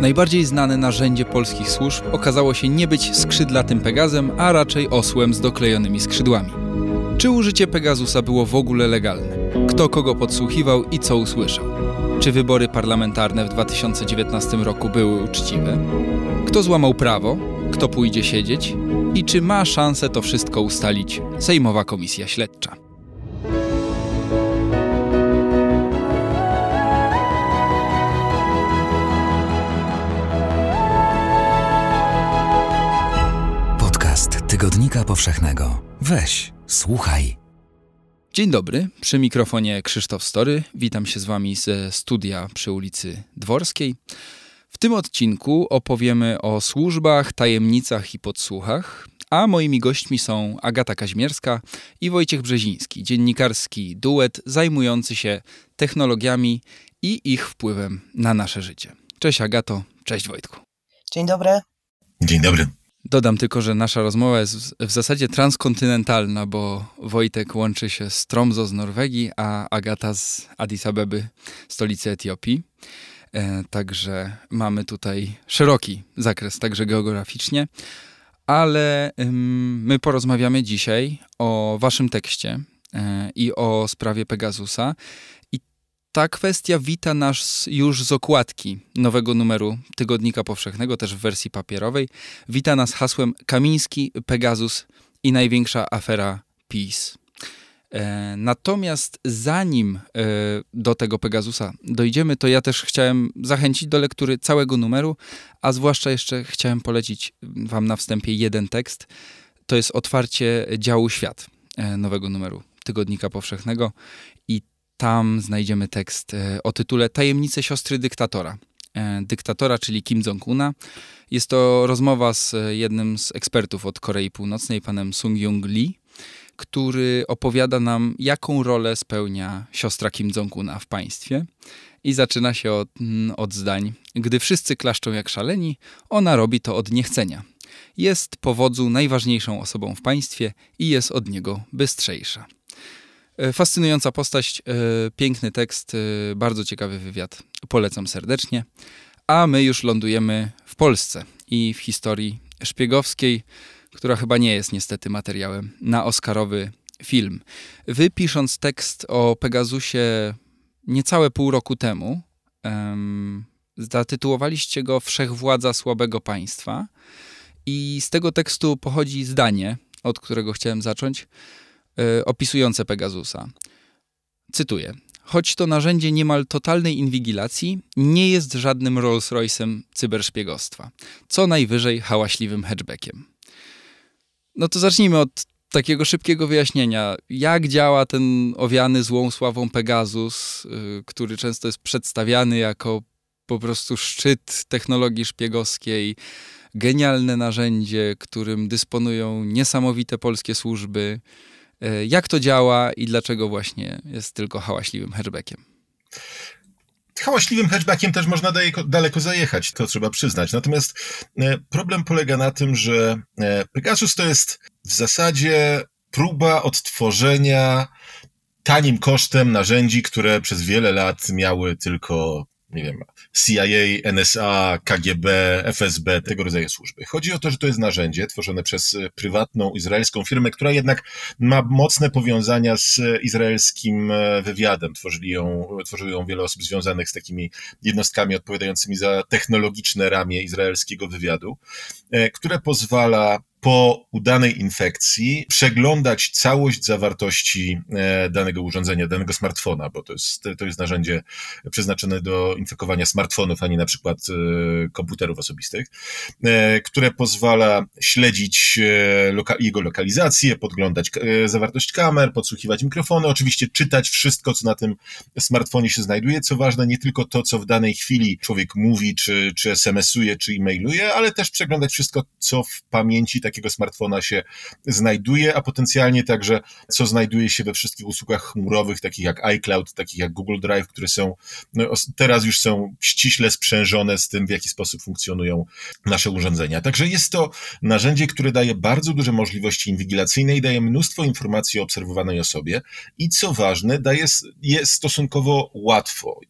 Najbardziej znane narzędzie polskich służb okazało się nie być skrzydlatym Pegazem, a raczej osłem z doklejonymi skrzydłami. Czy użycie Pegasusa było w ogóle legalne? Kto kogo podsłuchiwał i co usłyszał? Czy wybory parlamentarne w 2019 roku były uczciwe? Kto złamał prawo? Kto pójdzie siedzieć? I czy ma szansę to wszystko ustalić Sejmowa Komisja Śledcza? Tygodnika Powszechnego. Weź, słuchaj. Dzień dobry, przy mikrofonie Krzysztof Story. Witam się z Wami ze studia przy ulicy Dworskiej. W tym odcinku opowiemy o służbach, tajemnicach i podsłuchach, a moimi gośćmi są Agata Kaźmierska i Wojciech Brzeziński, dziennikarski duet zajmujący się technologiami i ich wpływem na nasze życie. Cześć Agato, cześć Wojtku. Dzień dobry. Dzień dobry. Dodam tylko, że nasza rozmowa jest w zasadzie transkontynentalna, bo Wojtek łączy się z Tromso z Norwegii, a Agata z Addis Abeby, stolicy Etiopii. E, także mamy tutaj szeroki zakres, także geograficznie. Ale my porozmawiamy dzisiaj o waszym tekście e, i o sprawie Pegasusa. Ta kwestia wita nas już z okładki nowego numeru Tygodnika Powszechnego, też w wersji papierowej. Wita nas hasłem Kamiński, Pegasus i największa afera PiS. E, natomiast zanim e, do tego Pegasusa dojdziemy, to ja też chciałem zachęcić do lektury całego numeru, a zwłaszcza jeszcze chciałem polecić Wam na wstępie jeden tekst. To jest otwarcie działu Świat e, nowego numeru Tygodnika Powszechnego tam znajdziemy tekst o tytule Tajemnice siostry dyktatora. Dyktatora, czyli Kim Jong-una. Jest to rozmowa z jednym z ekspertów od Korei Północnej, panem Sung Jung Lee który opowiada nam, jaką rolę spełnia siostra Kim Jong-una w państwie. I zaczyna się od, od zdań. Gdy wszyscy klaszczą jak szaleni, ona robi to od niechcenia. Jest po wodzu najważniejszą osobą w państwie i jest od niego bystrzejsza. E, fascynująca postać, e, piękny tekst, e, bardzo ciekawy wywiad. Polecam serdecznie. A my już lądujemy w Polsce i w historii szpiegowskiej która chyba nie jest niestety materiałem na Oscarowy film. Wy pisząc tekst o Pegasusie niecałe pół roku temu, um, zatytułowaliście go Wszechwładza słabego państwa i z tego tekstu pochodzi zdanie, od którego chciałem zacząć, opisujące Pegasusa. Cytuję. Choć to narzędzie niemal totalnej inwigilacji, nie jest żadnym Rolls-Royce'em cyberszpiegostwa. Co najwyżej hałaśliwym hatchbackiem. No to zacznijmy od takiego szybkiego wyjaśnienia. Jak działa ten owiany złą sławą Pegasus, yy, który często jest przedstawiany jako po prostu szczyt technologii szpiegowskiej, genialne narzędzie, którym dysponują niesamowite polskie służby. Yy, jak to działa i dlaczego właśnie jest tylko hałaśliwym hatchbackiem? hałaśliwym hatchbackiem też można daleko zajechać, to trzeba przyznać. Natomiast e, problem polega na tym, że e, Pegasus to jest w zasadzie próba odtworzenia tanim kosztem narzędzi, które przez wiele lat miały tylko nie wiem, CIA, NSA, KGB, FSB, tego rodzaju służby. Chodzi o to, że to jest narzędzie tworzone przez e, prywatną izraelską firmę, która jednak ma mocne powiązania z izraelskim e, wywiadem. Tworzyli ją, tworzyły ją wiele osób związanych z takimi jednostkami odpowiadającymi za technologiczne ramię izraelskiego wywiadu, które pozwala po udanej infekcji przeglądać całość zawartości e, danego urządzenia, danego smartfona, bo to jest, to jest narzędzie przeznaczone do infekowania smartfonów, a nie na przykład e, komputerów osobistych, e, które pozwala śledzić jego lokalizację, podglądać zawartość kamer, podsłuchiwać mikrofony, oczywiście czytać wszystko, co na tym smartfonie się znajduje. Co ważne, nie tylko to, co w danej chwili człowiek mówi, czy, czy SMS-uje, czy e-mailuje, ale też przeglądać wszystko, co w pamięci takiego smartfona się znajduje, a potencjalnie także co znajduje się we wszystkich usługach chmurowych, takich jak iCloud, takich jak Google Drive, które są no, teraz już są ściśle sprzężone z tym, w jaki sposób funkcjonują nasze urządzenia. Także jest to narzędzie, które daje bardzo duże możliwości inwigilacyjne i daje mnóstwo informacji o obserwowanej osobie i co ważne, daje, jest stosunkowo łatwo.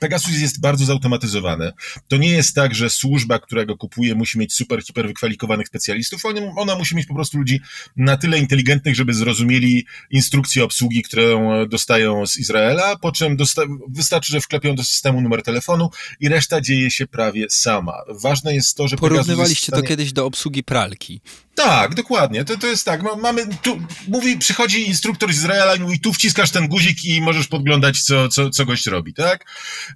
Pegasus jest bardzo zautomatyzowany. To nie jest tak, że służba, która go kupuje, musi mieć super, hiper wykwalifikowanych specjalistów. Ona musi mieć po prostu ludzi na tyle inteligentnych, żeby zrozumieli instrukcję obsługi, którą dostają z Izraela, po czym wystarczy, że wklepią do systemu numer telefonu i reszta dzieje się prawie sama. Ważne jest to, że Porównywaliście stanie... to kiedyś do obsługi pralki. Tak, dokładnie. To, to jest tak. Mamy tu, mówi, przychodzi instruktor z Izraela i mówi, tu wciskasz ten guzik i możesz podglądać, co, co, co gość robi, tak?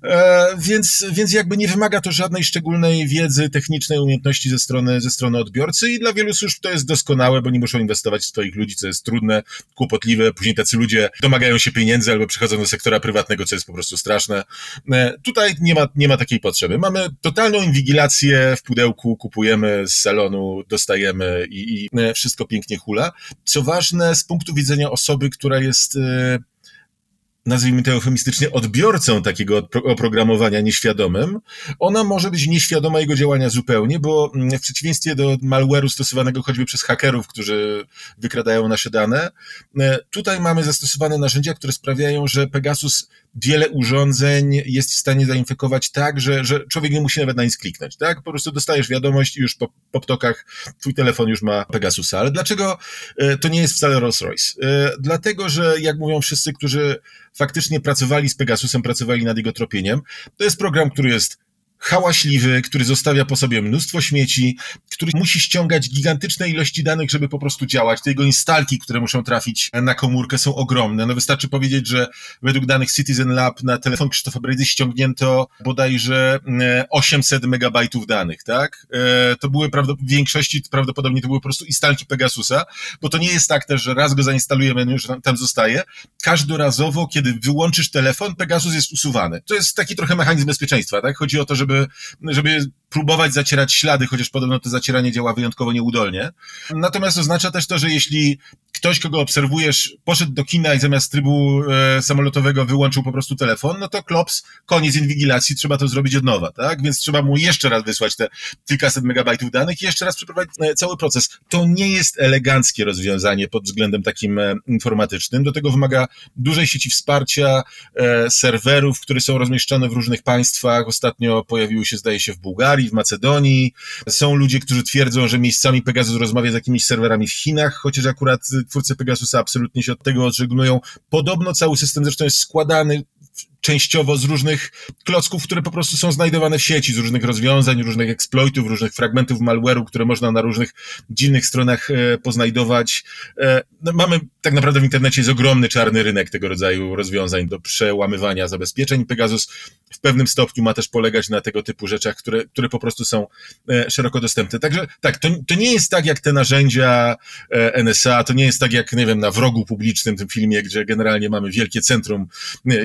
E, więc, więc jakby nie wymaga to żadnej szczególnej wiedzy technicznej, umiejętności ze strony, ze strony odbiorcy i dla wielu służb to jest doskonałe, bo nie muszą inwestować w swoich ludzi, co jest trudne, kłopotliwe. Później tacy ludzie domagają się pieniędzy albo przychodzą do sektora prywatnego, co jest po prostu straszne. E, tutaj nie ma, nie ma takiej potrzeby. Mamy totalną inwigilację w pudełku, kupujemy z salonu, dostajemy i, i e, wszystko pięknie hula. Co ważne, z punktu widzenia osoby, która jest e, nazwijmy to eufemistycznie, odbiorcą takiego oprogramowania nieświadomym, ona może być nieświadoma jego działania zupełnie, bo mm, w przeciwieństwie do malware'u stosowanego choćby przez hakerów, którzy wykradają nasze dane, e, tutaj mamy zastosowane narzędzia, które sprawiają, że Pegasus wiele urządzeń jest w stanie zainfekować tak, że, że człowiek nie musi nawet na nic kliknąć, tak? Po prostu dostajesz wiadomość i już po, po ptokach twój telefon już ma Pegasusa. Ale dlaczego e, to nie jest wcale Rolls-Royce? E, dlatego, że jak mówią wszyscy, którzy faktycznie pracowali z Pegasusem, pracowali nad jego tropieniem, to jest program, który jest hałaśliwy, który zostawia po sobie mnóstwo śmieci, który musi ściągać gigantyczne ilości danych, żeby po prostu działać. Te jego instalki, które muszą trafić na komórkę są ogromne. No wystarczy powiedzieć, że według danych Citizen Lab na telefon Krzysztofa Brejdy ściągnięto bodajże 800 mm, megabajtów danych, tak? E, to były w większości prawdopodobnie to były po prostu instalki Pegasusa, bo to nie jest tak też, że raz go zainstalujemy, no już tam zostaje. Każdorazowo, kiedy wyłączysz telefon, Pegasus jest usuwany. To jest taki trochę mechanizm bezpieczeństwa, tak? Chodzi o to, żeby żeby, żeby próbować zacierać ślady, chociaż podobno to zacieranie działa wyjątkowo nieudolnie. Natomiast oznacza też to, że jeśli ktoś, kogo obserwujesz, poszedł do kina i zamiast trybu e, samolotowego wyłączył po prostu telefon, no to klops, koniec inwigilacji, trzeba to zrobić od nowa, tak? Więc trzeba mu jeszcze raz wysłać te kilkaset megabajtów danych i jeszcze raz przeprowadzić e, cały proces. To nie jest eleganckie rozwiązanie pod względem takim e, informatycznym. Do tego wymaga dużej sieci wsparcia, e, serwerów, które są rozmieszczone w różnych państwach. Ostatnio pojawiły się, zdaje się, w Bułgarii, w Macedonii. Są ludzie, którzy twierdzą, że miejscami Pegasus rozmawia z jakimiś serwerami w Chinach, chociaż akurat twórcy Pegasusa absolutnie się od tego odżegnują. Podobno cały system zresztą jest składany częściowo z różnych klocków, które po prostu są znajdowane w sieci, z różnych rozwiązań, różnych exploitów, różnych fragmentów malware'u, które można na różnych dziwnych stronach e, poznajdować. E, no, mamy tak naprawdę w internecie jest ogromny czarny rynek tego rodzaju rozwiązań do przełamywania zabezpieczeń. Pegasus w pewnym stopniu ma też polegać na tego typu rzeczach, które, które po prostu są e, szeroko dostępne. Także tak, to, to nie jest tak jak te narzędzia NSA, to nie jest tak jak, nie wiem, na wrogu publicznym, tym filmie, gdzie generalnie mamy wielkie centrum,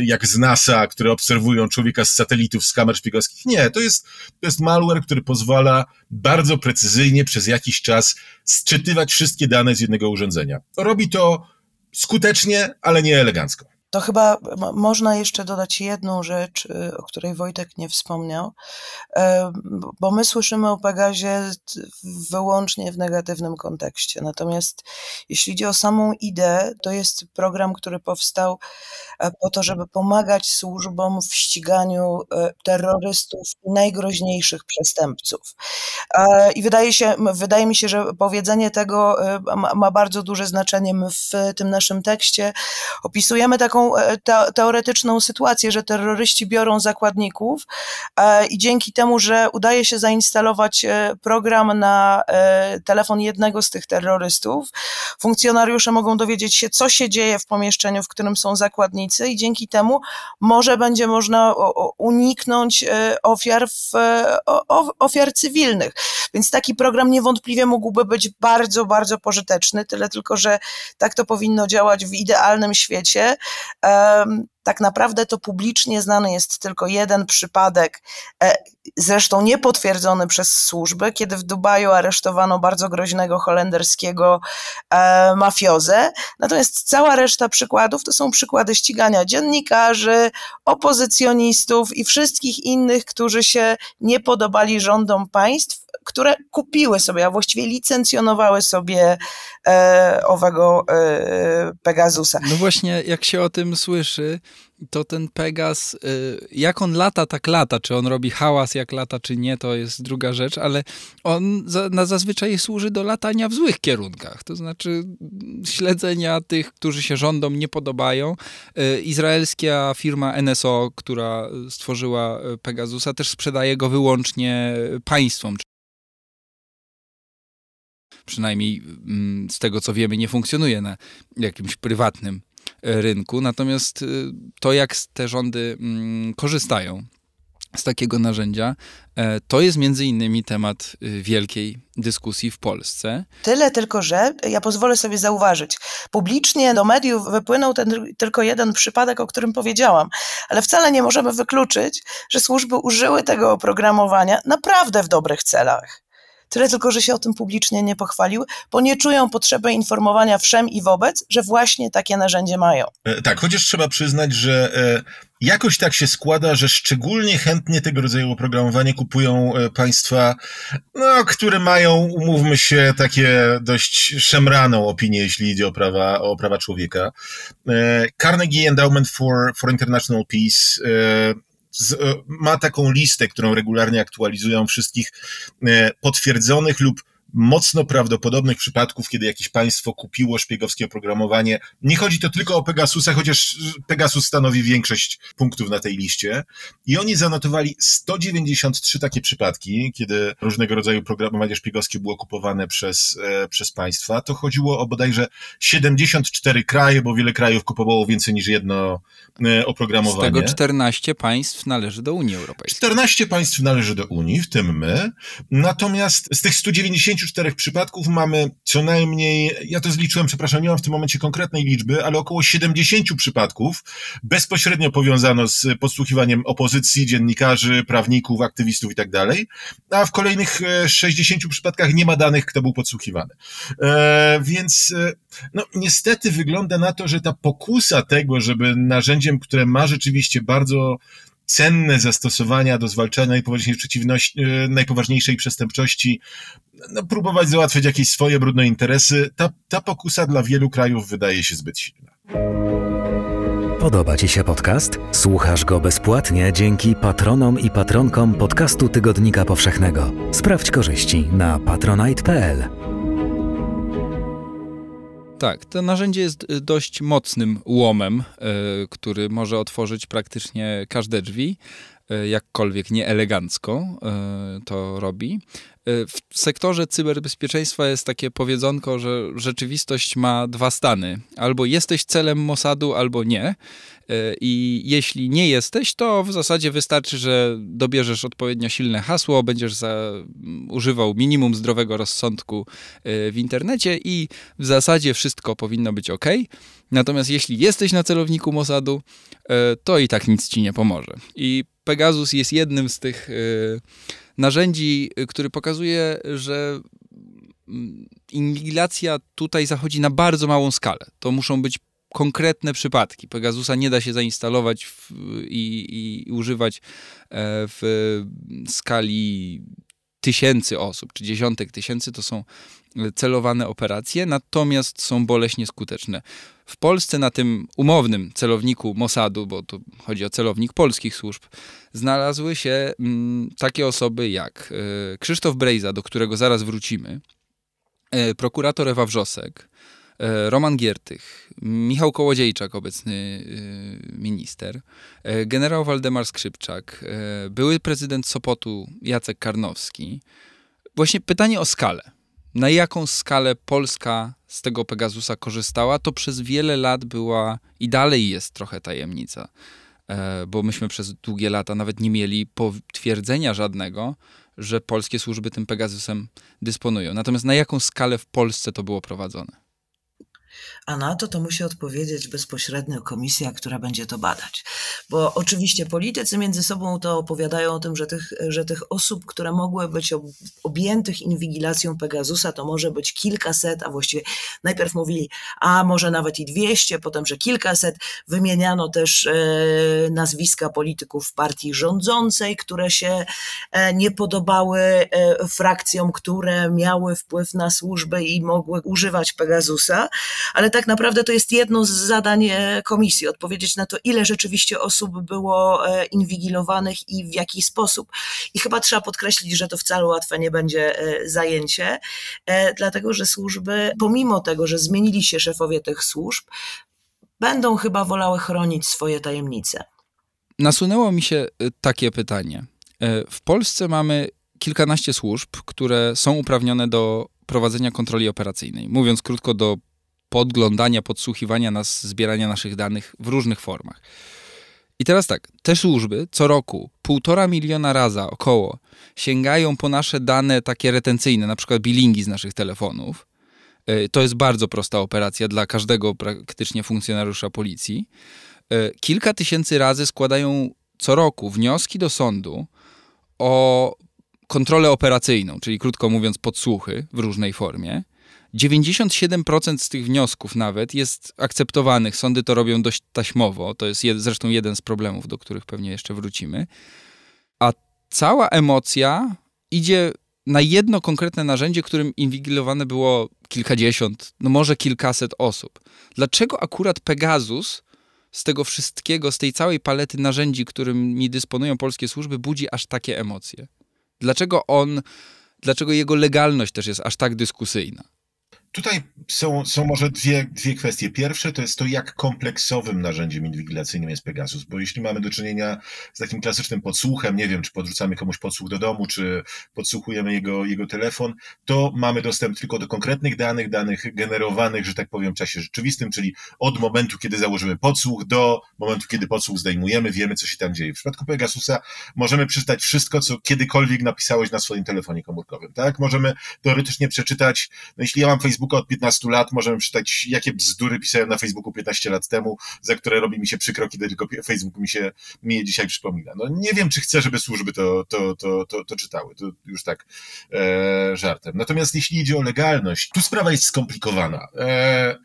jak z NASA, które obserwują człowieka z satelitów, z kamer szpiegowskich. Nie, to jest, to jest malware, który pozwala bardzo precyzyjnie przez jakiś czas sczytywać wszystkie dane z jednego urządzenia. Robi to skutecznie, ale nie elegancko. To chyba można jeszcze dodać jedną rzecz, y, o której Wojtek nie wspomniał, e, bo my słyszymy o Pegazie wyłącznie w negatywnym kontekście. Natomiast jeśli chodzi o samą ideę, to jest program, który powstał e, po to, żeby pomagać służbom w ściganiu e, terrorystów i najgroźniejszych przestępców. I wydaje, się, wydaje mi się, że powiedzenie tego ma bardzo duże znaczenie. My w tym naszym tekście opisujemy taką E, te, teoretyczną sytuację, że terroryści biorą zakładników e, i dzięki temu, że udaje się zainstalować e, program na telefon jednego z tych terrorystów, funkcjonariusze mogą dowiedzieć się, co się dzieje w pomieszczeniu, w którym są zakładnicy i dzięki temu może będzie można uniknąć ofiar, w, ofiar cywilnych. Więc taki program niewątpliwie mógłby być bardzo, bardzo pożyteczny, tyle tylko, że tak to powinno działać w idealnym świecie. Um, tak naprawdę to publicznie znany jest tylko jeden przypadek, e, zresztą niepotwierdzony przez służby, kiedy w Dubaju aresztowano bardzo groźnego holenderskiego e, mafiozę. Natomiast cała reszta przykładów to są przykłady ścigania dziennikarzy, opozycjonistów i wszystkich innych, którzy się nie podobali rządom państw, które kupiły sobie, a właściwie licencjonowały sobie e, owego e, Pegasusa. No właśnie, jak się o tym słyszy, to ten Pegas, y, jak on lata, tak lata. Czy on robi hałas, jak lata, czy nie, to jest druga rzecz, ale on za, na zazwyczaj służy do latania w złych kierunkach. To znaczy śledzenia tych, którzy się rządom nie podobają. Y, izraelska firma NSO, która stworzyła Pegasusa, też sprzedaje go wyłącznie państwom przynajmniej mm, z tego co wiemy, nie funkcjonuje na jakimś prywatnym rynku. Natomiast e, to, jak te rządy mm, korzystają z takiego narzędzia, e, to jest między innymi temat wielkiej dyskusji w Polsce. Tyle tylko, że ja pozwolę sobie zauważyć, publicznie do mediów wypłynął ten tylko jeden przypadek, o którym powiedziałam, ale wcale nie możemy wykluczyć, że służby użyły tego oprogramowania naprawdę w dobrych celach. Tyle tylko, że się o tym publicznie nie pochwaliły, bo nie czują potrzeby informowania wszem i wobec, że właśnie takie narzędzie mają. E, tak, chociaż trzeba przyznać, że e, jakoś tak się składa, że szczególnie chętnie tego rodzaju oprogramowanie kupują e, państwa, no, które mają, umówmy się, takie dość szemraną opinię, jeśli idzie o prawa, o prawa człowieka. Carnegie Endowment for, for International Peace z, e, ma taką listę, którą regularnie aktualizują wszystkich e, potwierdzonych lub mocno prawdopodobnych przypadków, kiedy jakieś państwo kupiło szpiegowskie oprogramowanie. Nie chodzi to tylko o Pegasusa, chociaż Pegasus stanowi większość punktów na tej liście. I oni zanotowali 193 takie przypadki, kiedy różnego rodzaju oprogramowanie szpiegowskie było kupowane przez, e, przez państwa. To chodziło o bodajże 74 kraje, bo wiele krajów kupowało więcej niż jedno e, oprogramowanie. Z tego 14 państw należy do Unii Europejskiej. 14 państw należy do Unii, w tym my. Natomiast z tych 190 54 przypadków mamy co najmniej, ja to zliczyłem, przepraszam, nie mam w tym momencie konkretnej liczby, ale około 70 przypadków bezpośrednio powiązano z podsłuchiwaniem opozycji, dziennikarzy, prawników, aktywistów i tak a w kolejnych 60 e, przypadkach nie ma danych, kto był podsłuchiwany. E, więc e, no, niestety wygląda na to, że ta pokusa tego, żeby narzędziem, które ma rzeczywiście bardzo cenne zastosowania do zwalczania e, najpoważniejszej przestępczości, no, próbować załatwiać jakieś swoje brudne interesy, ta, ta pokusa dla wielu krajów wydaje się zbyt silna. Podoba Ci się podcast? Słuchasz go bezpłatnie dzięki patronom i patronkom podcastu Tygodnika Powszechnego. Sprawdź korzyści na patronite.pl. Tak, to narzędzie jest y, dość mocnym łomem, y, który może otworzyć praktycznie każde drzwi, y, jakkolwiek nieelegancko to robi. W sektorze cyberbezpieczeństwa jest takie powiedzonko, że rzeczywistość ma dwa stany. Albo jesteś celem Mossadu, albo nie. E, I jeśli nie jesteś, to w zasadzie wystarczy, że dobierzesz odpowiednio silne hasło, będziesz za, używał minimum zdrowego rozsądku e, w internecie i w zasadzie wszystko powinno być ok. Natomiast jeśli jesteś na celowniku Mossadu, to i tak nic ci nie pomoże. I Pegasus jest jednym z tych narzędzi, który pokazuje, że mm, inwigilacja tutaj zachodzi na bardzo małą skalę. To muszą być konkretne przypadki. Pegasusa nie da się zainstalować w, i, i, używać e, w skali tysięcy osób, czy dziesiątek tysięcy, to są celowane operacje, natomiast są boleśnie skuteczne. W Polsce na tym umownym celowniku Mossadu, bo to chodzi o celownik polskich służb, znalazły się mm, takie osoby jak e, Krzysztof Brejza, do którego zaraz wrócimy, e, prokurator Ewa Wrzosek, E, Roman Giertych, Michał Kołodziejczak, obecny minister, generał Waldemar Skrzypczak, były prezydent Sopotu Jacek Karnowski. Właśnie pytanie o skalę. Na jaką skalę Polska z tego Pegasusa korzystała, to przez wiele lat była i dalej jest trochę tajemnica, bo myśmy przez długie lata nawet nie mieli potwierdzenia żadnego, że polskie służby tym Pegasusem dysponują. Natomiast na jaką skalę w Polsce to było prowadzone? A na to to musi odpowiedzieć bezpośrednio komisja, która będzie to badać. Bo oczywiście politycy między sobą to opowiadają o tym, że tych, że tych osób, które mogły być objętych inwigilacją Pegasusa, to może być kilkaset, a właściwie najpierw mówili, a może nawet i dwieście, potem, że kilkaset. Wymieniano też e, nazwiska polityków partii rządzącej, które się e, nie podobały e, frakcjom, które miały wpływ na służbę i mogły używać Pegasusa, ale tak naprawdę to jest jedno z zadań e, komisji, odpowiedzieć na to, ile rzeczywiście osób było e, inwigilowanych i w jaki sposób. I chyba trzeba podkreślić, że to wcale łatwe nie będzie e, zajęcie, dlatego że służby, pomimo tego, że zmienili się szefowie tych służb, będą chyba wolały chronić swoje tajemnice. Nasunęło mi się takie pytanie. W Polsce mamy kilkanaście służb, które są uprawnione do prowadzenia kontroli operacyjnej. Mówiąc krótko, do podglądania, podsłuchiwania nas, zbierania naszych danych w różnych formach. I teraz tak, te służby co roku półtora miliona raza około sięgają po nasze dane takie retencyjne, na przykład bilingi z naszych telefonów. E, to jest bardzo prosta operacja dla każdego praktycznie funkcjonariusza policji. E, kilka tysięcy razy składają co roku wnioski do sądu o kontrolę operacyjną, czyli krótko mówiąc podsłuchy w różnej formie. 97% z tych wniosków nawet jest akceptowanych. Sądy to robią dość taśmowo. To jest jed, zresztą jeden z problemów, do których pewnie jeszcze wrócimy. A cała emocja idzie na jedno konkretne narzędzie, którym inwigilowane było kilkadziesiąt, no może kilkaset osób. Dlaczego akurat Pegasus z tego wszystkiego, z tej całej palety narzędzi, którymi dysponują polskie służby, budzi aż takie emocje? Dlaczego on, dlaczego jego legalność też jest aż tak dyskusyjna? Tutaj są, są może dwie, dwie kwestie. Pierwsze to jest to, jak kompleksowym narzędziem inwigilacyjnym jest Pegasus, bo jeśli mamy do czynienia z takim klasycznym podsłuchem, nie wiem, czy podrzucamy komuś podsłuch do domu, czy podsłuchujemy jego, jego telefon, to mamy dostęp tylko do konkretnych danych, danych generowanych, że tak powiem, w czasie rzeczywistym, czyli od momentu, kiedy założymy podsłuch, do momentu, kiedy podsłuch zdejmujemy, wiemy, co się tam dzieje. W przypadku Pegasusa możemy przeczytać wszystko, co kiedykolwiek napisałeś na swoim telefonie komórkowym, tak? Możemy teoretycznie przeczytać, no jeśli ja mam Facebook Facebooka od 15 lat, możemy przeczytać, jakie bzdury pisałem na Facebooku 15 lat temu, za które robi mi się przykro, kiedy tylko Facebook mi się mi je dzisiaj przypomina. No nie wiem, czy chcę, żeby służby to, to, to, to, to czytały. To już tak e, żartem. Natomiast jeśli idzie o legalność, tu sprawa jest skomplikowana. E,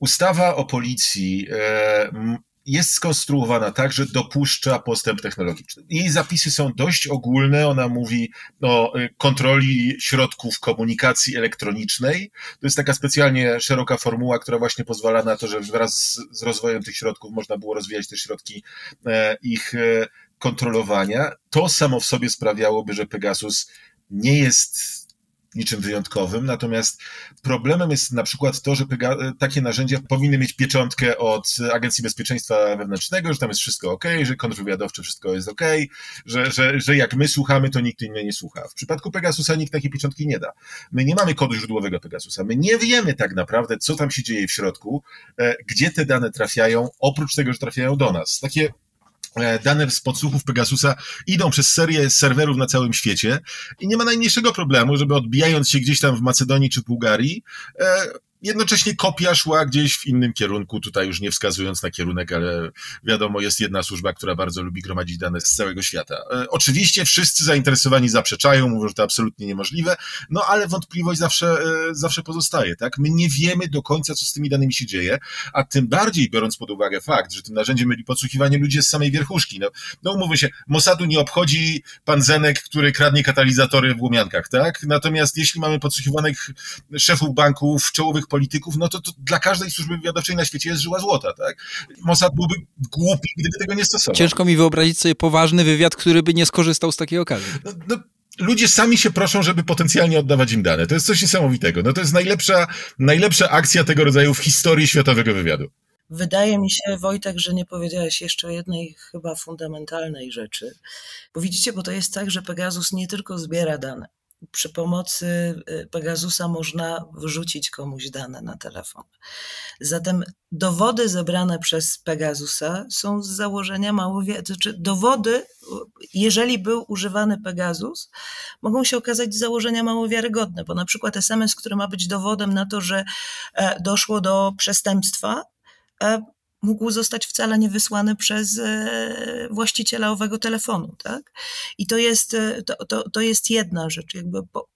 ustawa o policji e, jest skonstruowana tak, że dopuszcza postęp technologiczny. Jej zapisy są dość ogólne. Ona mówi o y, kontroli środków komunikacji elektronicznej. To jest taka specjalnie szeroka formuła, która właśnie pozwala na to, że wraz z rozwojem tych środków można było rozwijać te środki e, ich e, kontrolowania. To samo w sobie sprawiałoby, że Pegasus nie jest niczym wyjątkowym, natomiast problemem jest na przykład to, że takie narzędzia powinny mieć pieczątkę od Agencji Bezpieczeństwa Wewnętrznego, że tam jest wszystko ok, że kontrwywiadowcze wszystko jest ok, że, że, że jak my słuchamy, to nikt inny nie słucha. W przypadku Pegasusa nikt takiej pieczątki nie da. My nie mamy kodu źródłowego Pegasusa, my nie wiemy tak naprawdę, co tam się dzieje w środku, e, gdzie te dane trafiają, oprócz tego, że trafiają do nas. Takie dane z podsłuchów Pegasusa idą przez serię serwerów na całym świecie i nie ma najmniejszego problemu, żeby odbijając się gdzieś tam w Macedonii czy Bułgarii, e, Jednocześnie kopia szła gdzieś w innym kierunku, tutaj już nie wskazując na kierunek, ale wiadomo, jest jedna służba, która bardzo lubi gromadzić dane z całego świata. E, oczywiście wszyscy zainteresowani zaprzeczają, mówią, że to absolutnie niemożliwe, no ale wątpliwość zawsze, e, zawsze pozostaje, tak? My nie wiemy do końca, co z tymi danymi się dzieje, a tym bardziej biorąc pod uwagę fakt, że tym narzędziem byli podsłuchiwanie ludzi z samej wierchuszki. No, no umówmy się, Mossadu nie obchodzi pan Zenek, który kradnie katalizatory w Łomiankach, tak? Natomiast jeśli mamy podsłuchiwanych szefów banków, czołowych polityków, no to, to dla każdej służby wywiadowczej na świecie jest żyła złota, tak? Mossad byłby głupi, gdyby tego nie stosował. Ciężko mi wyobrazić sobie poważny wywiad, który by nie skorzystał z takiej okazji. No, no, ludzie sami się proszą, żeby potencjalnie oddawać im dane. To jest coś niesamowitego. No to jest najlepsza, najlepsza akcja tego rodzaju w historii światowego wywiadu. Wydaje mi się, Wojtek, że nie powiedziałeś jeszcze o jednej chyba fundamentalnej rzeczy. Bo widzicie, bo to jest tak, że Pegasus nie tylko zbiera dane, przy pomocy y, Pegasusa można wrzucić komuś dane na telefon. Zatem dowody zebrane przez Pegasusa są z założenia mało znaczy dowody, jeżeli był używany Pegasus, mogą się okazać z założenia mało wiarygodne, bo na przykład SMS, który ma być dowodem na to, że e, doszło do przestępstwa, e, mógł zostać wcale nie wysłany przez e, właściciela owego telefonu. Tak? I to jest, e, to, to, to jest jedna rzecz. Jakby po,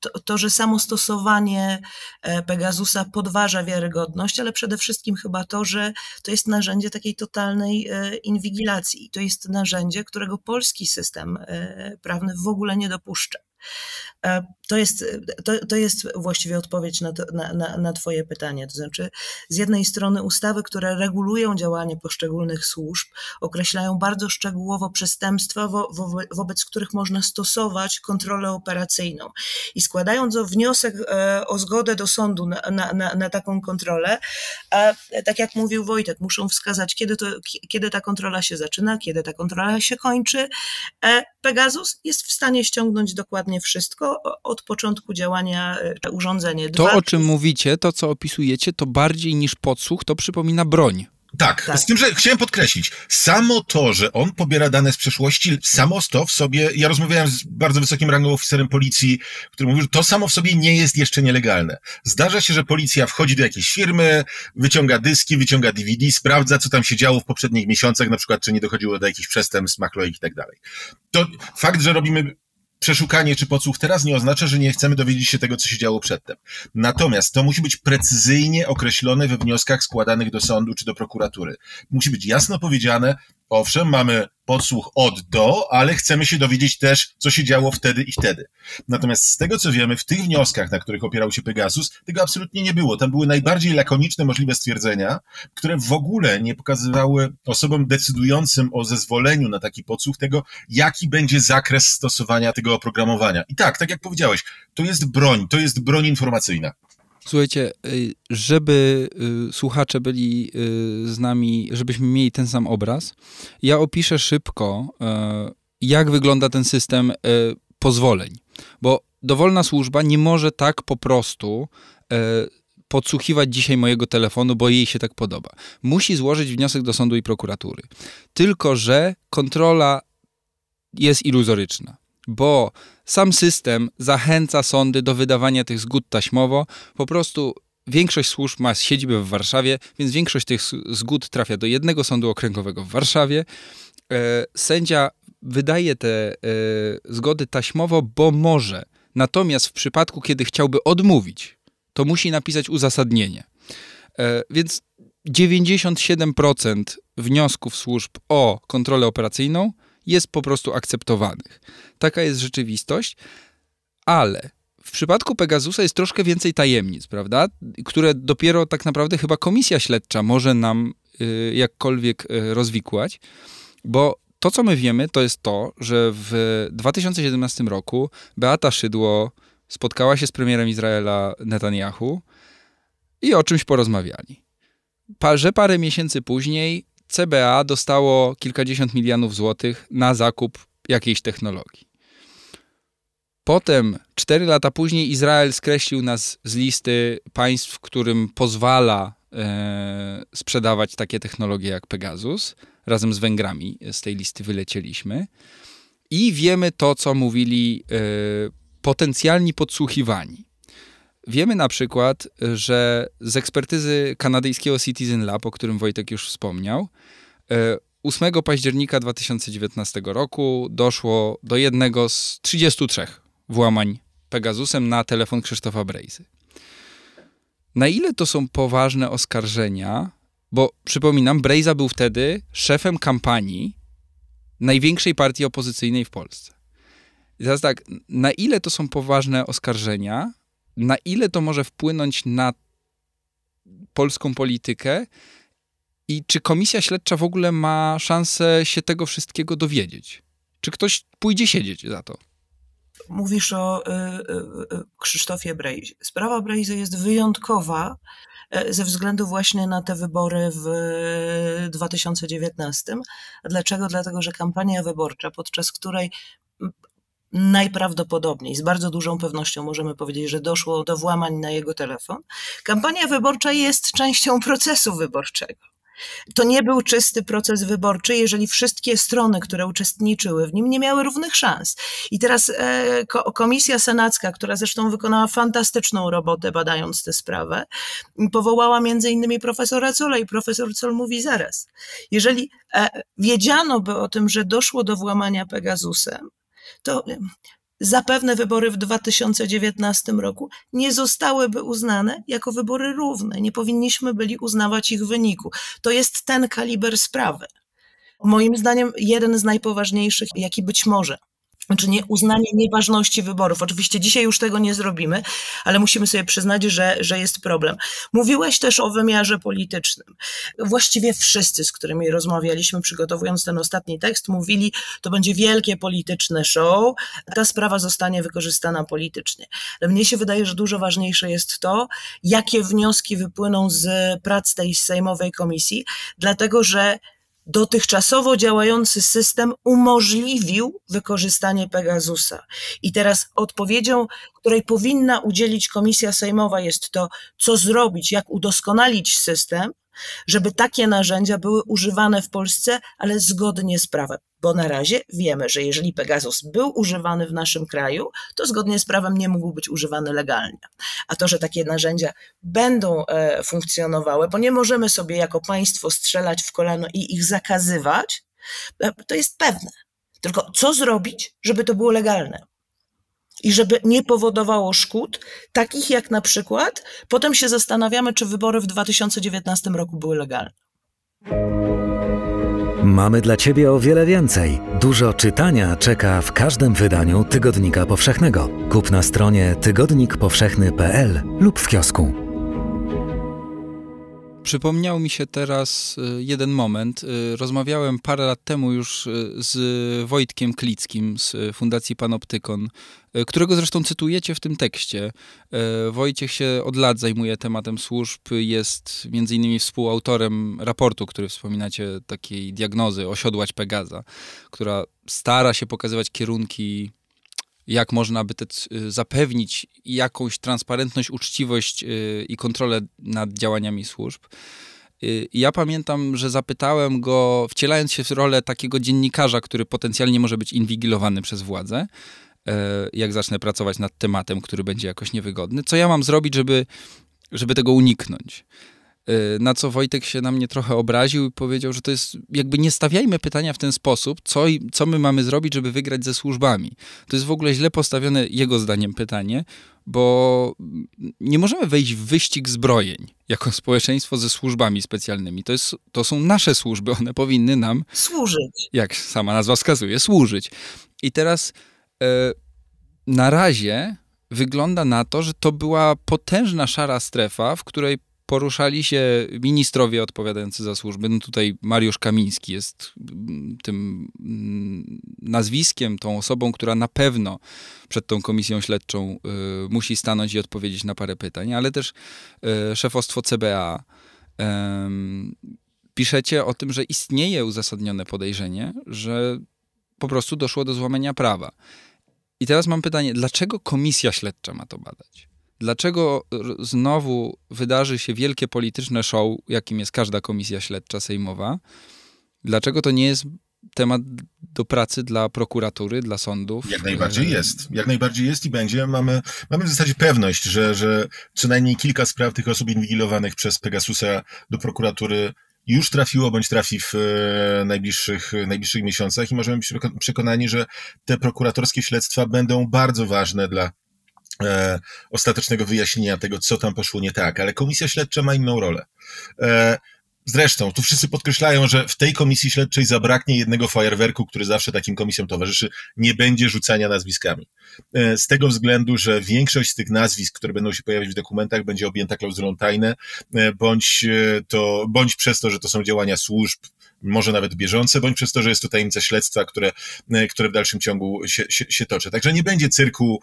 to, to, że samo stosowanie e, Pegasusa podważa wiarygodność, ale przede wszystkim chyba to, że to jest narzędzie takiej totalnej inwigilacji. To jest narzędzie, którego polski system prawny w ogóle nie dopuszcza. E, to jest, to, to jest właściwie odpowiedź na, to, na, na, na Twoje pytanie. To znaczy, z jednej strony ustawy, które regulują działanie poszczególnych służb, określają bardzo szczegółowo przestępstwa, wo, wo, wobec których można stosować kontrolę operacyjną. I składając wniosek e, o zgodę do sądu na, na, na, na taką kontrolę, a, tak jak mówił Wojtek, muszą wskazać, kiedy, to, kiedy ta kontrola się zaczyna, kiedy ta kontrola się kończy. E, Pegasus jest w stanie ściągnąć dokładnie wszystko od początku działania e, urządzenia. To, o czym mówicie, to co opisujecie, to bardziej niż podsłuch, to przypomina broń. Tak, tak, z tym, że chciałem podkreślić, samo to, że on pobiera dane z przeszłości, samo to w sobie, ja rozmawiałem z bardzo wysokim rangą oficerem policji, który mówił, że to samo w sobie nie jest jeszcze nielegalne. Zdarza się, że policja wchodzi do jakiejś firmy, wyciąga dyski, wyciąga DVD, sprawdza, co tam się działo w poprzednich miesiącach, na przykład, czy nie dochodziło do jakichś przestępstw, machloik i tak dalej. To fakt, że robimy przeszukanie czy podsłuch teraz nie oznacza, że nie chcemy dowiedzieć się tego, co się działo przedtem. Natomiast to musi być precyzyjnie określone we wnioskach składanych do sądu czy do prokuratury. Musi być jasno powiedziane, owszem, mamy podsłuch od do, ale chcemy się dowiedzieć też, co się działo wtedy i wtedy. Natomiast z tego, co wiemy, w tych wnioskach, na których opierał się Pegasus, tego absolutnie nie było. Tam były najbardziej lakoniczne możliwe stwierdzenia, które w ogóle nie pokazywały osobom decydującym o zezwoleniu na taki podsłuch tego, jaki będzie zakres stosowania tego oprogramowania. I tak, tak jak powiedziałeś, to jest broń, to jest broń informacyjna. Słuchajcie, y, żeby y, słuchacze byli y, z nami, żebyśmy mieli ten sam obraz, ja opiszę szybko, jak wygląda ten system pozwoleń. Bo dowolna służba nie może tak po prostu podsłuchiwać dzisiaj mojego telefonu, bo jej się tak podoba. Musi złożyć wniosek do sądu i prokuratury. Tylko, że kontrola jest iluzoryczna bo sam system zachęca sądy do wydawania tych zgód taśmowo. Po prostu większość służb ma siedzibę w Warszawie, więc większość tych zgód trafia do jednego sądu okręgowego w Warszawie. E, sędzia wydaje te e, zgody taśmowo, bo może. Natomiast w przypadku, kiedy chciałby odmówić, to musi napisać uzasadnienie. E, więc 97% wniosków służb o kontrolę operacyjną jest po prostu akceptowanych. Taka jest rzeczywistość, ale w przypadku Pegasusa jest troszkę więcej tajemnic, prawda? Które dopiero tak naprawdę chyba komisja śledcza może nam y, jakkolwiek y, rozwikłać, bo to, co my wiemy, to jest to, że w 2017 roku Beata Szydło spotkała się z premierem Izraela Netanyahu i o czymś porozmawiali. Pa, że parę miesięcy później CBA dostało kilkadziesiąt milionów złotych na zakup jakiejś technologii. Potem, cztery lata później, Izrael skreślił nas z listy państw, którym pozwala e, sprzedawać takie technologie jak Pegasus. Razem z Węgrami z tej listy wylecieliśmy. I wiemy to, co mówili e, potencjalni podsłuchiwani. Wiemy na przykład, że z ekspertyzy kanadyjskiego Citizen Lab, o którym Wojtek już wspomniał, 8 e, października 2019 roku doszło do jednego z 33 włamań Pegasusem na telefon Krzysztofa Brejzy. Na ile to są poważne oskarżenia? Bo przypominam, Brejza był wtedy szefem kampanii największej partii opozycyjnej w Polsce. I teraz tak, na ile to są poważne oskarżenia, na ile to może wpłynąć na polską politykę i czy komisja śledcza w ogóle ma szansę się tego wszystkiego dowiedzieć? Czy ktoś pójdzie siedzieć za to? Mówisz o y, y, y Krzysztofie Brejzie. Sprawa Brejzy jest wyjątkowa e, ze względu właśnie na te wybory w 2019. Dlaczego? Dlatego, że kampania wyborcza, podczas której najprawdopodobniej, z bardzo dużą pewnością możemy powiedzieć, że doszło do włamań na jego telefon. Kampania wyborcza jest częścią procesu wyborczego. To nie był czysty proces wyborczy, jeżeli wszystkie strony, które uczestniczyły w nim, nie miały równych szans. I teraz e, Komisja Senacka, która zresztą wykonała fantastyczną robotę badając tę sprawę, powołała między innymi profesora Cola i profesor Col mówi zaraz, jeżeli e, wiedziano by o tym, że doszło do włamania Pegasusem, to zapewne wybory w 2019 roku nie zostałyby uznane jako wybory równe. Nie powinniśmy byli uznawać ich wyniku. To jest ten kaliber sprawy. Moim zdaniem jeden z najpoważniejszych, jaki być może znaczy nie uznanie nieważności wyborów. Oczywiście dzisiaj już tego nie zrobimy, ale musimy sobie przyznać, że, że jest problem. Mówiłeś też o wymiarze politycznym. Właściwie wszyscy, z którymi rozmawialiśmy, przygotowując ten ostatni tekst, mówili, to będzie wielkie polityczne show, ta sprawa zostanie wykorzystana politycznie. Ale mnie się wydaje, że dużo ważniejsze jest to, jakie wnioski wypłyną z prac tej sejmowej komisji, dlatego że dotychczasowo działający system umożliwił wykorzystanie Pegasusa. I teraz odpowiedzią, której powinna udzielić Komisja Sejmowa, jest to, co zrobić, jak udoskonalić system, żeby takie narzędzia były używane w Polsce, ale zgodnie z prawem. Bo na razie wiemy, że jeżeli Pegasus był używany w naszym kraju, to zgodnie z prawem nie mógł być używany legalnie. A to, że takie narzędzia będą e, funkcjonowały, bo nie możemy sobie jako państwo strzelać w kolano i ich zakazywać, e, to jest pewne. Tylko co zrobić, żeby to było legalne? I żeby nie powodowało szkód, takich jak na przykład, potem się zastanawiamy, czy wybory w 2019 roku były legalne. Mamy dla Ciebie o wiele więcej. Dużo czytania czeka w każdym wydaniu Tygodnika Powszechnego. Kup na stronie tygodnikpowszechny.pl lub w kiosku. Przypomniał mi się teraz y, jeden moment. Y, rozmawiałem parę lat temu już y, z Wojtkiem Klickim z Fundacji Panoptykon, którego zresztą cytujecie w tym tekście. Wojciech się od lat zajmuje tematem służb, jest między innymi współautorem raportu, który wspominacie, takiej diagnozy Osiodłać Pegaza, która stara się pokazywać kierunki jak można by te, y, zapewnić jakąś transparentność, uczciwość y, i kontrolę nad działaniami służb. Y, ja pamiętam, że zapytałem go, wcielając się w rolę takiego dziennikarza, który potencjalnie może być inwigilowany przez władzę, jak zacznę pracować nad tematem, który będzie jakoś niewygodny, co ja mam zrobić, żeby, żeby tego uniknąć. Y, na co Wojtek się na mnie trochę obraził i powiedział, że to jest, jakby nie stawiajmy pytania w ten sposób, co, co my mamy zrobić, żeby wygrać ze służbami. To jest w ogóle źle postawione, jego zdaniem, pytanie, bo nie możemy wejść w wyścig zbrojeń jako społeczeństwo ze służbami specjalnymi. To, jest, to są nasze służby, one powinny nam służyć. Jak sama nazwa wskazuje, służyć. I teraz e, na razie wygląda na to, że to była potężna szara strefa, w której poruszali się ministrowie odpowiadający za służby. No tutaj Mariusz Kamiński jest mm, tym mm, nazwiskiem, tą osobą, która na pewno przed tą komisją śledczą y, musi stanąć i odpowiedzieć na parę pytań, ale też y, szefostwo CBA. Y, piszecie o tym, że istnieje uzasadnione podejrzenie, że po prostu doszło do złamania prawa. I teraz mam pytanie, dlaczego komisja śledcza ma to badać? Dlaczego znowu wydarzy się wielkie polityczne show, jakim jest każda komisja śledcza sejmowa? Dlaczego to nie jest temat do pracy dla prokuratury, dla sądów? Jak najbardziej jest. Jak najbardziej jest i będzie. Mamy, mamy w zasadzie pewność, że, że co najmniej kilka spraw tych osób inwigilowanych przez Pegasusa do prokuratury już trafiło bądź trafi w e, najbliższych, najbliższych miesiącach i możemy być przekonani, że te prokuratorskie śledztwa będą bardzo ważne dla e, ostatecznego wyjaśnienia tego, co tam poszło nie tak, ale komisja śledcza ma inną rolę. E, Zresztą, tu wszyscy podkreślają, że w tej komisji śledczej zabraknie jednego fajerwerku, który zawsze takim komisjom towarzyszy, nie będzie rzucania nazwiskami. E, z tego względu, że większość z tych nazwisk, które będą się pojawiać w dokumentach, będzie objęta klauzulą tajne, e, bądź, e, to, bądź przez to, że to są działania służb, może nawet bieżące, bądź przez to, że jest to tajemnica śledztwa, które, które w dalszym ciągu się, się, się toczy. Także nie będzie cyrku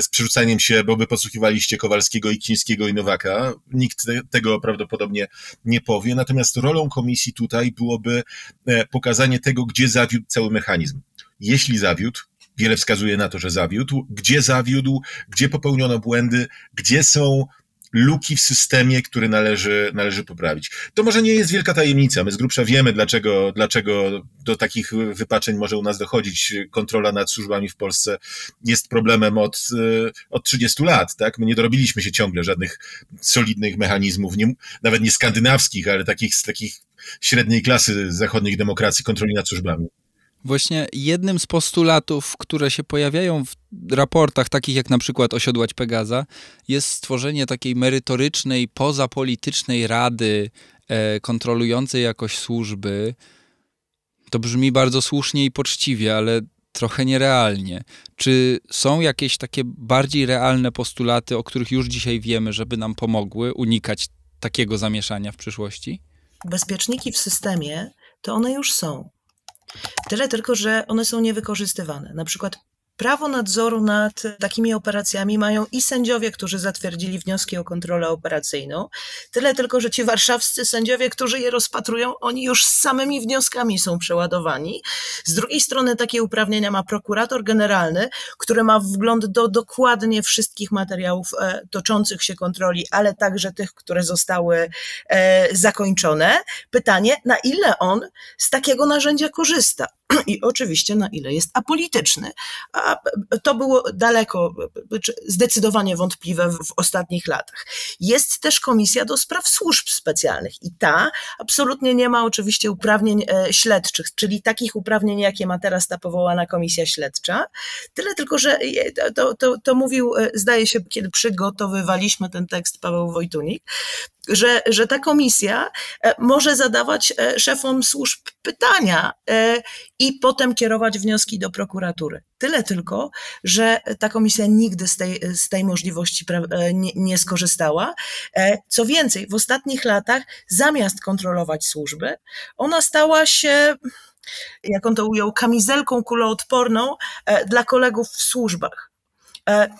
z przerzucaniem się, bo wy podsłuchiwaliście Kowalskiego i Kińskiego i Nowaka. Nikt te, tego prawdopodobnie nie powie. Natomiast rolą komisji tutaj byłoby pokazanie tego, gdzie zawiódł cały mechanizm. Jeśli zawiódł, wiele wskazuje na to, że zawiódł. Gdzie zawiódł, gdzie popełniono błędy, gdzie są luki w systemie, który należy, należy poprawić. To może nie jest wielka tajemnica. My z grubsza wiemy, dlaczego, dlaczego do takich wypaczeń może u nas dochodzić. Kontrola nad służbami w Polsce jest problemem od, e, od 30 lat. Tak? My nie dorobiliśmy się ciągle żadnych solidnych mechanizmów, nie, nawet nie skandynawskich, ale takich z takich średniej klasy zachodnich demokracji kontroli nad służbami. Właśnie jednym z postulatów, które się pojawiają w raportach, takich jak na przykład Osiodłać Pegaza, jest stworzenie takiej merytorycznej, pozapolitycznej rady e, kontrolującej jakość służby. To brzmi bardzo słusznie i poczciwie, ale trochę nierealnie. Czy są jakieś takie bardziej realne postulaty, o których już dzisiaj wiemy, żeby nam pomogły unikać takiego zamieszania w przyszłości? Bezpieczniki w systemie to one już są. Tyle tylko, że one są niewykorzystywane. Na przykład Prawo nadzoru nad takimi operacjami mają i sędziowie, którzy zatwierdzili wnioski o kontrolę operacyjną. Tyle tylko, że ci warszawscy sędziowie, którzy je rozpatrują, oni już z samymi wnioskami są przeładowani. Z drugiej strony takie uprawnienia ma prokurator generalny, który ma wgląd do dokładnie wszystkich materiałów e, toczących się kontroli, ale także tych, które zostały e, zakończone. Pytanie, na ile on z takiego narzędzia korzysta? I oczywiście na ile jest apolityczny. A to było daleko, zdecydowanie wątpliwe w ostatnich latach. Jest też Komisja do Spraw Służb Specjalnych i ta absolutnie nie ma oczywiście uprawnień e, śledczych, czyli takich uprawnień, jakie ma teraz ta powołana Komisja Śledcza. Tyle tylko, że to, to, to mówił, e, zdaje się, kiedy przygotowywaliśmy ten tekst Paweł Wojtunik, że, że ta komisja e, może zadawać e, szefom służb pytania e, i potem kierować wnioski do prokuratury. Tyle tylko, że ta komisja nigdy z tej, z tej możliwości nie, nie skorzystała. Co więcej, w ostatnich latach zamiast kontrolować służby, ona stała się jak on to ujął, kamizelką kuloodporną dla kolegów w służbach.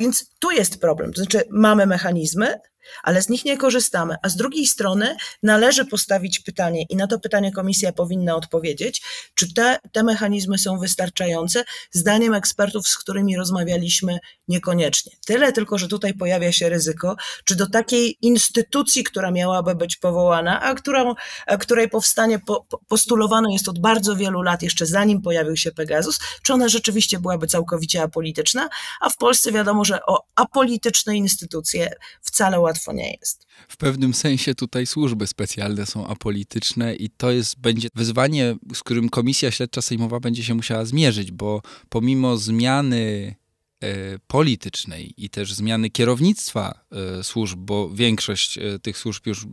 Więc tu jest problem. To znaczy, mamy mechanizmy, ale z nich nie korzystamy. A z drugiej strony należy postawić pytanie, i na to pytanie komisja powinna odpowiedzieć, czy te, te mechanizmy są wystarczające. Zdaniem ekspertów, z którymi rozmawialiśmy, niekoniecznie. Tyle tylko, że tutaj pojawia się ryzyko, czy do takiej instytucji, która miałaby być powołana, a którą, a której powstanie po, postulowane jest od bardzo wielu lat, jeszcze zanim pojawił się Pegasus, czy ona rzeczywiście byłaby całkowicie apolityczna, a w Polsce wiadomo, że o apolityczne instytucje wcale łatwo nie jest. W pewnym sensie tutaj służby specjalne są apolityczne i to jest, będzie wyzwanie, z którym Komisja Śledcza Sejmowa będzie się musiała zmierzyć, bo pomimo zmiany e, politycznej i też zmiany kierownictwa e, służb, bo większość e, tych służb już,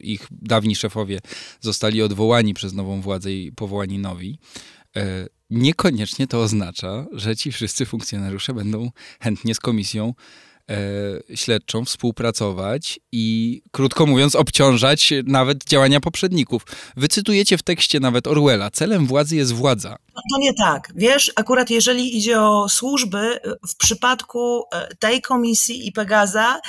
ich dawni szefowie zostali odwołani przez nową władzę i powołani nowi, niekoniecznie to oznacza, że ci wszyscy funkcjonariusze będą chętnie z komisją śledczą współpracować i, krótko mówiąc, obciążać nawet działania poprzedników. Wycytujecie w tekście nawet Orwella. Celem władzy jest władza. No to nie tak. Wiesz, akurat jeżeli idzie o służby, w przypadku e, tej komisji i Pegaza,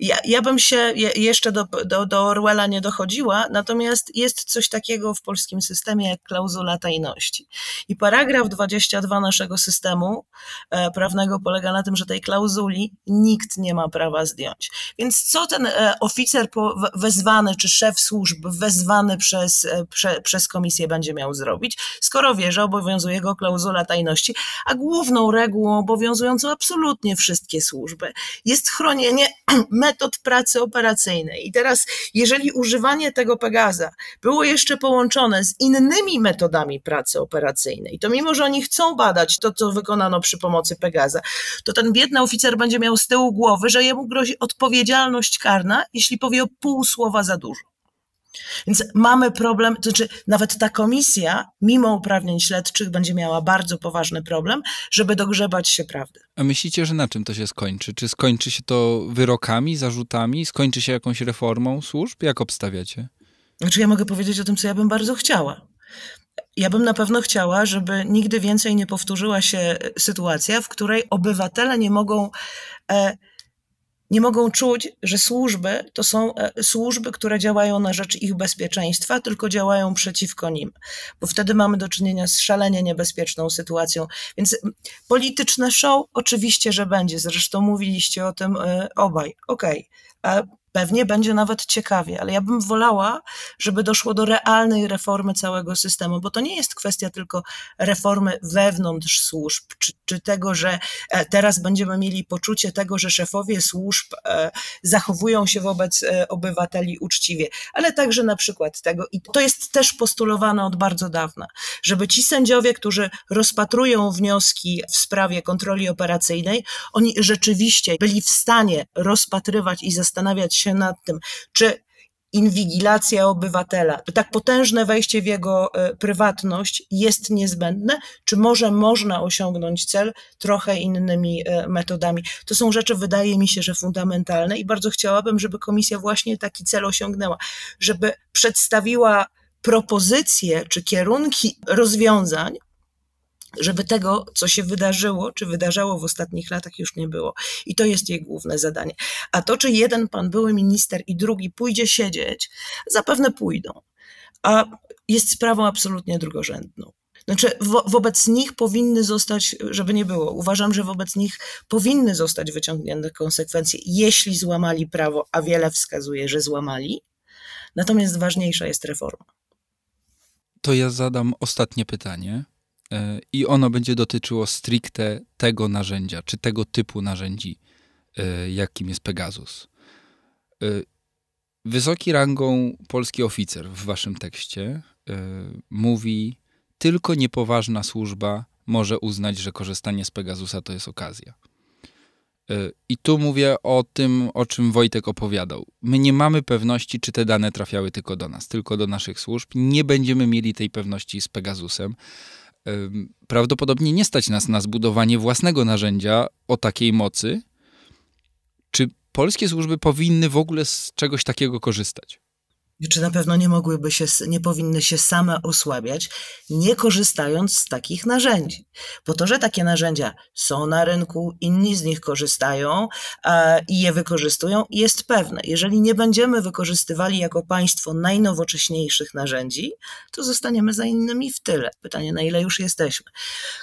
ja, ja bym się jeszcze do, do, do Orwella nie dochodziła, natomiast jest coś takiego w polskim systemie jak klauzula tajności. I paragraf 22 naszego systemu e, prawnego polega na tym, że tej klauzuli nikt nie ma prawa zdjąć. Więc co ten e, oficer wezwany, czy szef służb wezwany przez, prze, przez komisję będzie miał zrobić, skoro wie, że obowiązuje go klauzula tajności, a główną regułą obowiązującą absolutnie wszystkie służby jest chronienie metod pracy operacyjnej. I teraz, jeżeli używanie tego Pegaza było jeszcze połączone z innymi metodami pracy operacyjnej, to mimo, że oni chcą badać to, co wykonano przy pomocy Pegaza, to ten biedny oficer będzie miał z tyłu głowy, że jemu grozi odpowiedzialność karna, jeśli powie o pół słowa za dużo. Więc mamy problem, to znaczy nawet ta komisja, mimo uprawnień śledczych, będzie miała bardzo poważny problem, żeby dogrzebać się prawdy. A myślicie, że na czym to się skończy? Czy skończy się to wyrokami, zarzutami? Skończy się jakąś reformą służb? Jak obstawiacie? Znaczy ja mogę powiedzieć o tym, co ja bym bardzo chciała. Ja bym na pewno chciała, żeby nigdy więcej nie powtórzyła się sytuacja, w której obywatele nie mogą... E, nie mogą czuć, że służby to są e, służby, które działają na rzecz ich bezpieczeństwa, tylko działają przeciwko nim, bo wtedy mamy do czynienia z szalenie niebezpieczną sytuacją. Więc polityczne show oczywiście, że będzie. Zresztą mówiliście o tym e, obaj. Okej. Okay. Pewnie będzie nawet ciekawie, ale ja bym wolała, żeby doszło do realnej reformy całego systemu, bo to nie jest kwestia tylko reformy wewnątrz służb, czy, czy tego, że e, teraz będziemy mieli poczucie tego, że szefowie służb e, zachowują się wobec e, obywateli uczciwie, ale także na przykład tego, i to jest też postulowane od bardzo dawna, żeby ci sędziowie, którzy rozpatrują wnioski w sprawie kontroli operacyjnej, oni rzeczywiście byli w stanie rozpatrywać i zastanawiać się nad tym, czy inwigilacja obywatela, tak potężne wejście w jego e, prywatność jest niezbędne, czy może można osiągnąć cel trochę innymi e, metodami. To są rzeczy, wydaje mi się, że fundamentalne i bardzo chciałabym, żeby komisja właśnie taki cel osiągnęła, żeby przedstawiła propozycje czy kierunki rozwiązań, żeby tego, co się wydarzyło, czy wydarzało w ostatnich latach, już nie było. I to jest jej główne zadanie. A to, czy jeden pan były minister i drugi pójdzie siedzieć, zapewne pójdą. A jest sprawą absolutnie drugorzędną. Znaczy, wo wobec nich powinny zostać, żeby nie było, uważam, że wobec nich powinny zostać wyciągnięte konsekwencje, jeśli złamali prawo, a wiele wskazuje, że złamali. Natomiast ważniejsza jest reforma. To ja zadam ostatnie pytanie. E, i ono będzie dotyczyło stricte tego narzędzia, czy tego typu narzędzi, e, jakim jest Pegasus. E, wysoki rangą polski oficer w waszym tekście mówi, tylko niepoważna służba może uznać, że korzystanie z Pegasusa to jest okazja. I tu mówię o tym, o czym Wojtek opowiadał. My nie mamy pewności, czy te dane trafiały tylko do nas, tylko do naszych służb. Nie będziemy mieli tej pewności z Pegasusem prawdopodobnie nie stać nas na zbudowanie własnego narzędzia o takiej mocy. Czy polskie służby powinny w ogóle z czegoś takiego korzystać? Czy na pewno nie mogłyby się, nie powinny się same osłabiać, nie korzystając z takich narzędzi. Po to, że takie narzędzia są na rynku, inni z nich korzystają e, i je wykorzystują, jest pewne. Jeżeli nie będziemy wykorzystywali jako państwo najnowocześniejszych narzędzi, to zostaniemy za innymi w tyle. Pytanie, na ile już jesteśmy.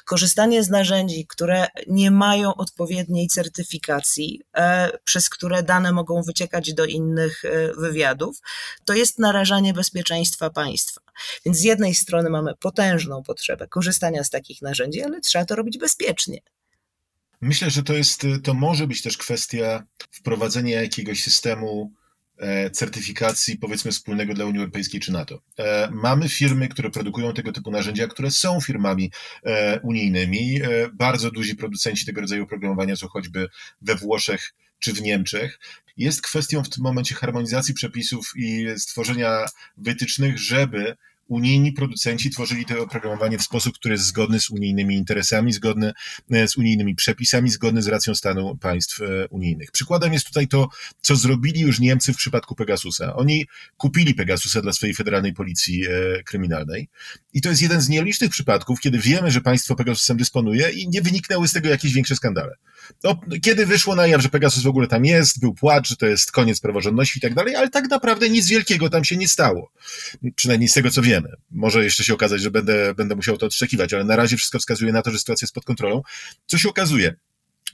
Korzystanie z narzędzi, które nie mają odpowiedniej certyfikacji, e, przez które dane mogą wyciekać do innych e, wywiadów, to jest jest narażanie bezpieczeństwa państwa. Więc z jednej strony mamy potężną potrzebę korzystania z takich narzędzi, ale trzeba to robić bezpiecznie. Myślę, że to jest, to może być też kwestia wprowadzenia jakiegoś systemu e, certyfikacji, powiedzmy, wspólnego dla Unii Europejskiej czy NATO. E, mamy firmy, które produkują tego typu narzędzia, które są firmami e, unijnymi. Bardzo duzi producenci tego rodzaju oprogramowania są choćby we Włoszech czy w Niemczech jest kwestią w tym momencie harmonizacji przepisów i stworzenia wytycznych, żeby unijni producenci tworzyli to oprogramowanie w sposób, który jest zgodny z unijnymi interesami, zgodny e, z unijnymi przepisami, zgodny z racją stanu państw e, unijnych. Przykładem jest tutaj to, co zrobili już Niemcy w przypadku Pegasusa. Oni kupili Pegasusa dla swojej federalnej policji e, kryminalnej i to jest jeden z nielicznych przypadków, kiedy wiemy, że państwo Pegasusem dysponuje i nie wyniknęły z tego jakieś większe skandale. No, kiedy wyszło na jaw, że Pegasus w ogóle tam jest, był płacz, że to jest koniec praworządności i tak dalej, ale tak naprawdę nic wielkiego tam się nie stało. Przynajmniej z tego, co wiemy. Może jeszcze się okazać, że będę, będę musiał to odszczekiwać, ale na razie wszystko wskazuje na to, że sytuacja jest pod kontrolą. Co się okazuje?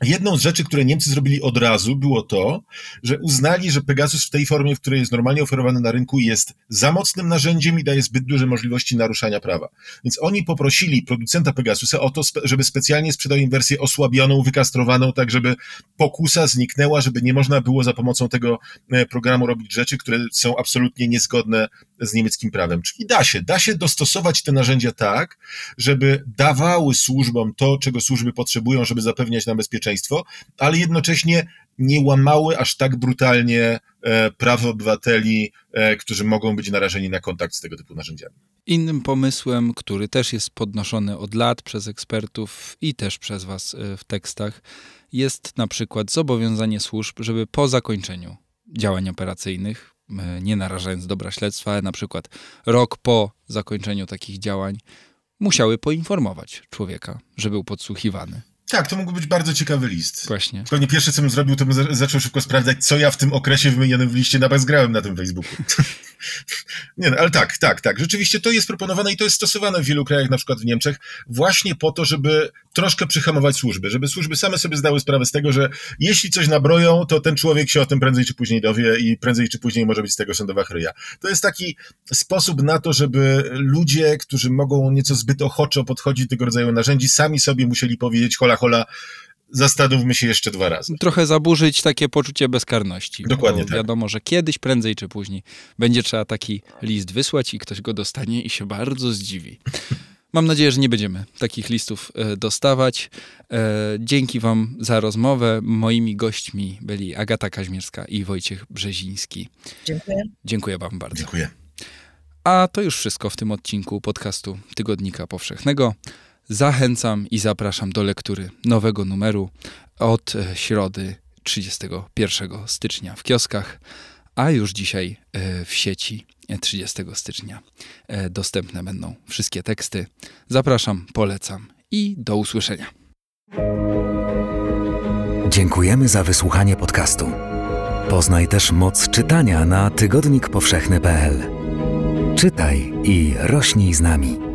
Jedną z rzeczy, które Niemcy zrobili od razu, było to, że uznali, że Pegasus w tej formie, w której jest normalnie oferowany na rynku, jest za mocnym narzędziem i daje zbyt duże możliwości naruszania prawa. Więc oni poprosili producenta Pegasusa o to, żeby specjalnie sprzedał im wersję osłabioną, wykastrowaną, tak żeby pokusa zniknęła, żeby nie można było za pomocą tego e, programu robić rzeczy, które są absolutnie niezgodne z niemieckim prawem. Czyli da się, da się dostosować te narzędzia tak, żeby dawały służbom to, czego służby potrzebują, żeby zapewniać nam bezpieczeństwo, ale jednocześnie nie łamały aż tak brutalnie e, praw obywateli, e, którzy mogą być narażeni na kontakt z tego typu narzędziami. Innym pomysłem, który też jest podnoszony od lat przez ekspertów i też przez Was e, w tekstach, jest na przykład zobowiązanie służb, żeby po zakończeniu działań operacyjnych, nie narażając dobra śledztwa, ale na przykład rok po zakończeniu takich działań musiały poinformować człowieka, że był podsłuchiwany. Tak, to mógł być bardzo ciekawy list. Właśnie. Pewnie pierwsze, co bym zrobił, to bym za- zaczął szybko sprawdzać, co ja w tym okresie wymienionym w liście na grałem na tym Facebooku. Nie no, ale tak, tak, tak. Rzeczywiście to jest proponowane i to jest stosowane w wielu krajach, na przykład w Niemczech, właśnie po to, żeby troszkę przyhamować służby, żeby służby same sobie zdały sprawę z tego, że jeśli coś nabroją, to ten człowiek się o tym prędzej czy później dowie i prędzej czy później może być z tego sądowa chryja. To jest taki sposób na to, żeby ludzie, którzy mogą nieco zbyt ochoczo podchodzić do tego rodzaju narzędzi, sami sobie musieli powiedzieć hola, hola, zastanówmy się jeszcze dwa razy. Trochę zaburzyć takie poczucie bezkarności. Dokładnie bo tak. Wiadomo, że kiedyś, prędzej czy później będzie trzeba taki list wysłać i ktoś go dostanie i się bardzo zdziwi. Mam nadzieję, że nie będziemy takich listów e, dostawać. E, Dzięki Wam za rozmowę. Moimi gośćmi byli Agata Kaźmierska i Wojciech Brzeziński. Dziękuję. Dziękuję Wam bardzo. Dziękuję. A to już wszystko w tym odcinku podcastu Tygodnika Powszechnego. Zachęcam i zapraszam do lektury nowego numeru od e, środy 31 stycznia w kioskach, a już dzisiaj e, w sieci e, 30 stycznia e, dostępne będą wszystkie teksty. Zapraszam, polecam i do usłyszenia. Dziękujemy za wysłuchanie podcastu. Poznaj też moc czytania na tygodnikpowszechny.pl. Czytaj i rośnij z nami.